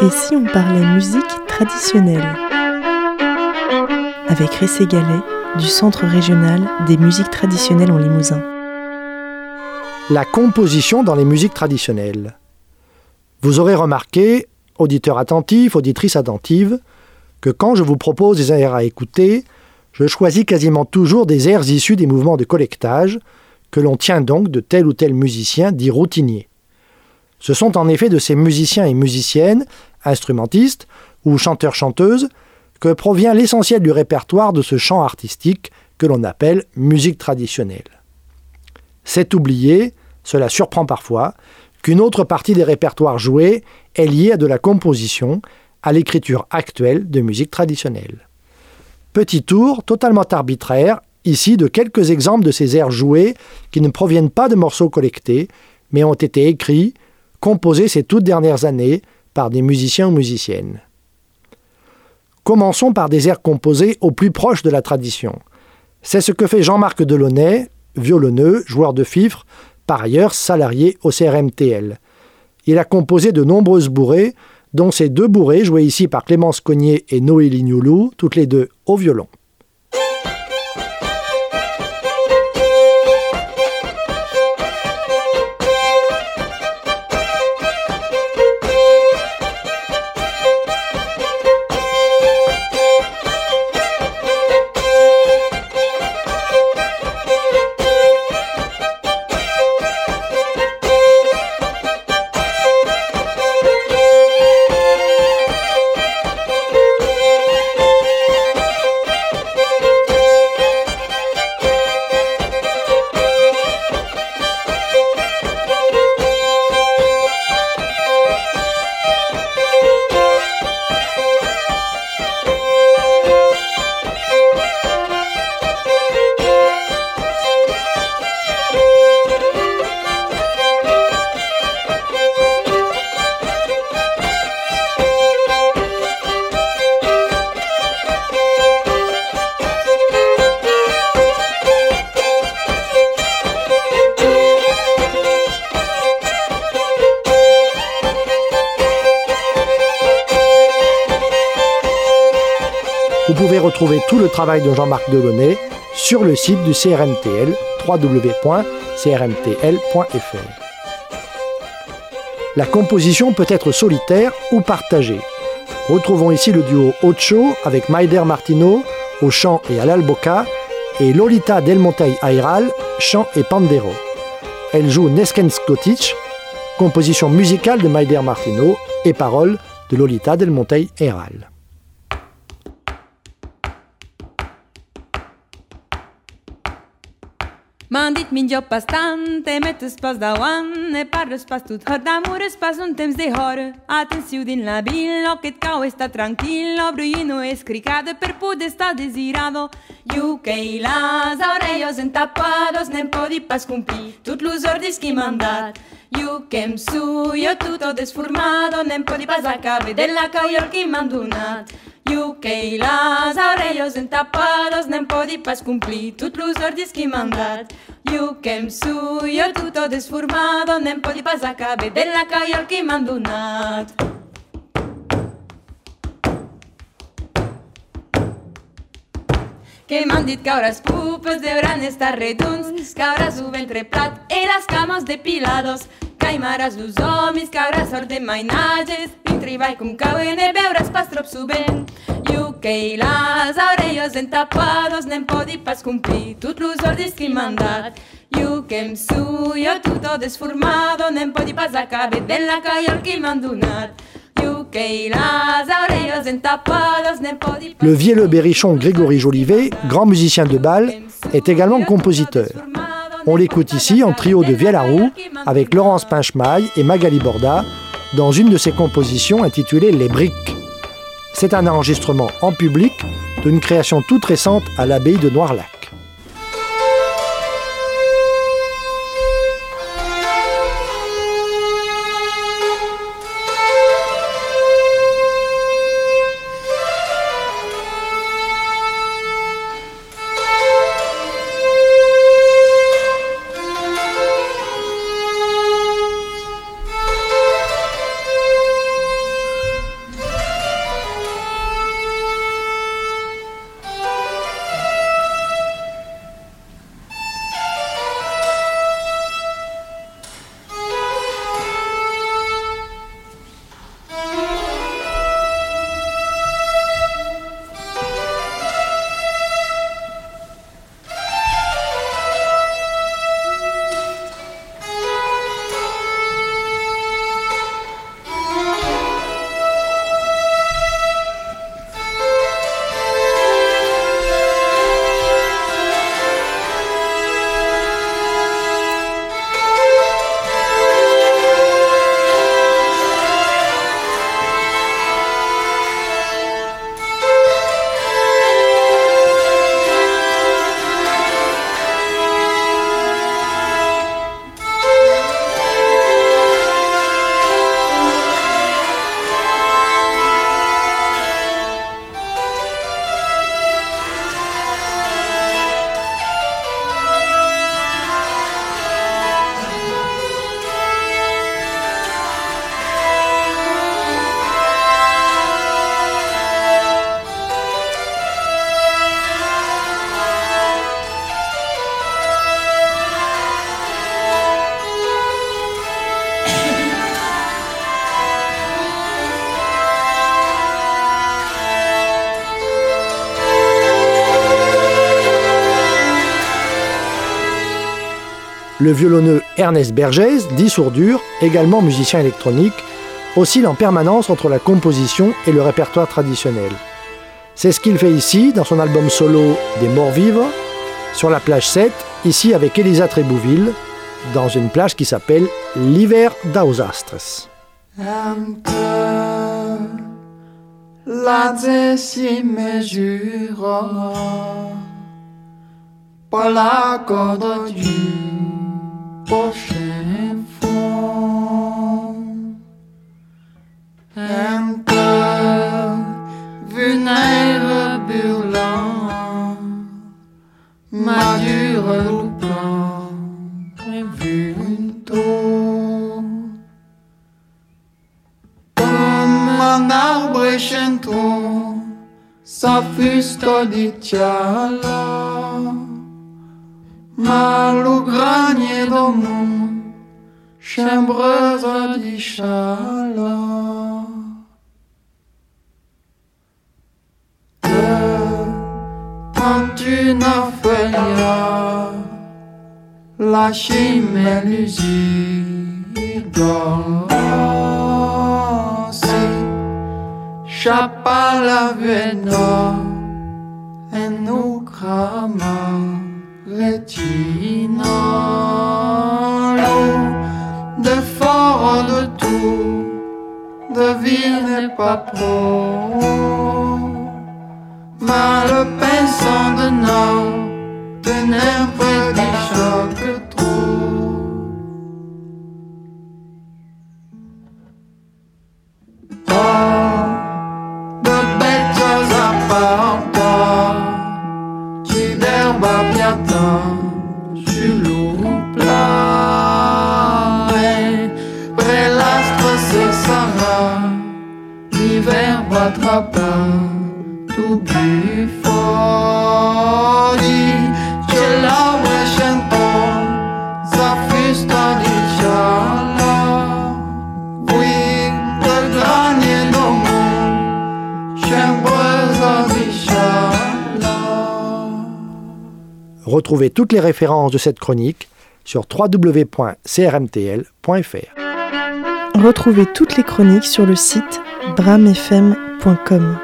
Et si on parlait musique traditionnelle Avec Ressé Gallet du Centre régional des musiques traditionnelles en Limousin. La composition dans les musiques traditionnelles. Vous aurez remarqué, auditeur attentif, auditrice attentive, que quand je vous propose des airs à écouter, je choisis quasiment toujours des airs issus des mouvements de collectage, que l'on tient donc de tel ou tel musicien dit routinier. Ce sont en effet de ces musiciens et musiciennes, instrumentistes ou chanteurs-chanteuses, que provient l'essentiel du répertoire de ce chant artistique que l'on appelle musique traditionnelle. C'est oublié, cela surprend parfois, qu'une autre partie des répertoires joués est liée à de la composition, à l'écriture actuelle de musique traditionnelle. Petit tour totalement arbitraire, ici de quelques exemples de ces airs joués qui ne proviennent pas de morceaux collectés, mais ont été écrits, composés ces toutes dernières années par des musiciens ou musiciennes. Commençons par des airs composés au plus proche de la tradition. C'est ce que fait Jean-Marc Delaunay, violonneux, joueur de fifre, par ailleurs salarié au CRMTL. Il a composé de nombreuses bourrées, dont ces deux bourrées jouées ici par Clémence Cognier et Noélie Nioulou, toutes les deux au violon. Retrouver tout le travail de Jean-Marc Delaunay sur le site du CRMTL www.crmtl.fr. La composition peut être solitaire ou partagée. Retrouvons ici le duo Ocho avec Maider Martino au chant et à l'alboca et Lolita Del Montey Airal, chant et pandero. Elle joue Nesken Scotich, composition musicale de Maider Martino et paroles de Lolita Del Montey Airal. M'han dit millor pas tant, te metes pas davant, ne parles pas tot, et d'amores pas un temps de hora. Atenció din la vila, que et cau està tranquil, obro no és cricada per poder estar desirado. Yo que las orellos entapados, nem podi pas cumplir tot los ordis que m'han dat. Iu que em su, jo tu tot desformado, anem podi pas al cabell de la cau i el que m'han donat. Iu que i les orelles entapados, anem podi pas complir tot los ordis que m'han dat. Iu que em su, jo tu tot desformado, anem podi pas al cabell de la cau i el que m'han donat. Que m'han dit que els pupes deurán estar redunds, que ara su ventre plat i les cames depilados, que aimaràs los homes, que ara sort de mainatges, i treball com cauen e veuràs pas trop que les orelles entapados, nem podi pas cumplir tot los ordis que m'han dat. Que em suyo tutto desformado, nem podi pas acabar de la calle que m'han donat. Le vielleux berrichon Grégory Jolivet, grand musicien de bal, est également compositeur. On l'écoute ici en trio de vielle à roue avec Laurence Pinchemaille et Magali Borda dans une de ses compositions intitulée Les Briques. C'est un enregistrement en public d'une création toute récente à l'abbaye de Noirlac. Le violonneux Ernest Bergès, dit sourdure, également musicien électronique, oscille en permanence entre la composition et le répertoire traditionnel. C'est ce qu'il fait ici dans son album solo Des morts vivres, sur la plage 7, ici avec Elisa Trébouville, dans une plage qui s'appelle l'hiver d'Ausastres. Prochain fond. Un cœur funèbre brûlant, ma dure loupant, vu une tour. Comme un arbre échenton, sa mundo, chambrosa de chala. Quand une feuille la chimélusie dans Chapa la vena et nous retinalo de fort de tout, de ville n'est pas pro. Mal de non, de n'importe des chocs l'hiver battra pas tout plus Retrouvez toutes les références de cette chronique sur www.crmtl.fr. Retrouvez toutes les chroniques sur le site bramfm.com.